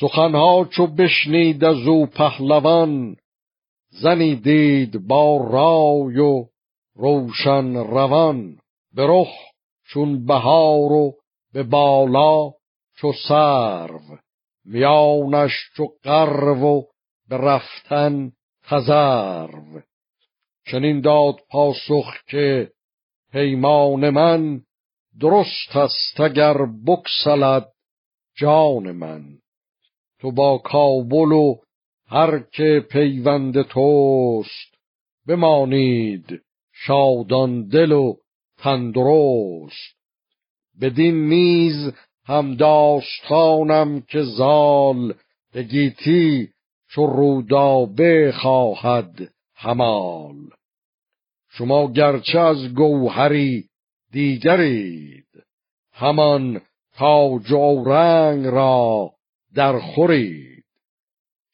سخنها چو بشنید از او پهلوان زنی دید با رای و روشن روان. به رخ چون بهار و به بالا چو سرو میانش چو قرو و به رفتن تزرو چنین داد پاسخ که پیمان من درست است اگر بکسلد جان من. تو با کابل و هر که پیوند توست بمانید شادان دل و تندرست. بدین نیز هم داستانم که زال به گیتی چو رودابه خواهد همال شما گرچه از گوهری دیگرید همان تاج و رنگ را در خورید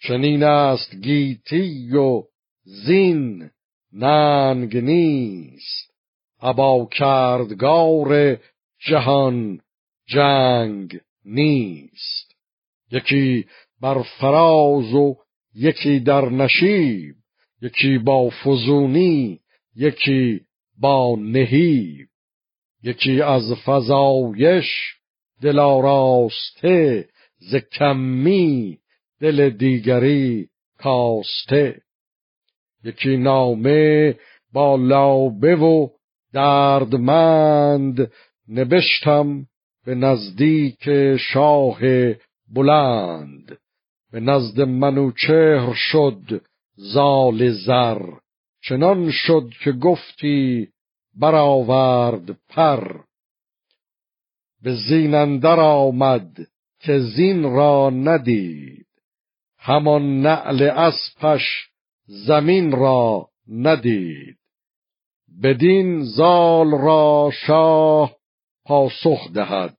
چنین است گیتی و زین ننگ نیست. ابا کردگار جهان جنگ نیست. یکی بر فراز و یکی در نشیب. یکی با فزونی یکی با نهیب. یکی از فزایش دل آراسته ز کمی دل دیگری کاسته. یکی نامه با لابه و دردمند نبشتم به نزدیک شاه بلند. به نزد منوچهر شد زال زر. چنان شد که گفتی برآورد پر. به زین اندر آمد که زین را ندید. همان نعل اسپش زمین را ندید. بدین زال را شاه پاسخ دهد.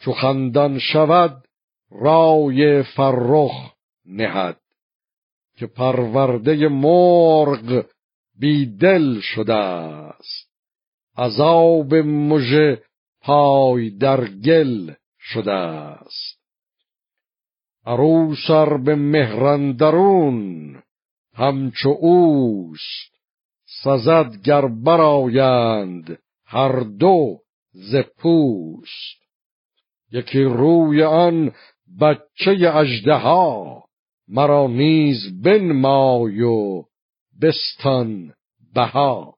چو خندان شود رای فرخ نهد. که پرورده مرغ بیدل شده است. عذاب مژه پای در گل شده است. عروسر به مهرندرون همچو اوست سزد گر برآیند هر دو ز یکی روی آن بچه اژدها مرا نیز بنمای و بستان بها.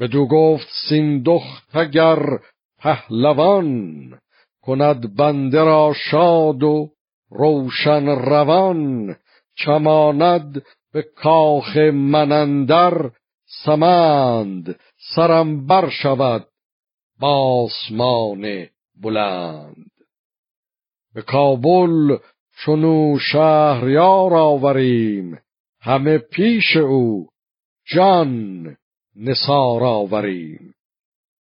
بدو گفت سیندخت اگر پهلوان کند بنده را شاد و روشن روان چماند به کاخ منندر سمند سرم بر شود باسمان بلند. به کابل چونو شهریار آوریم همه پیش او جان نثار آوریم.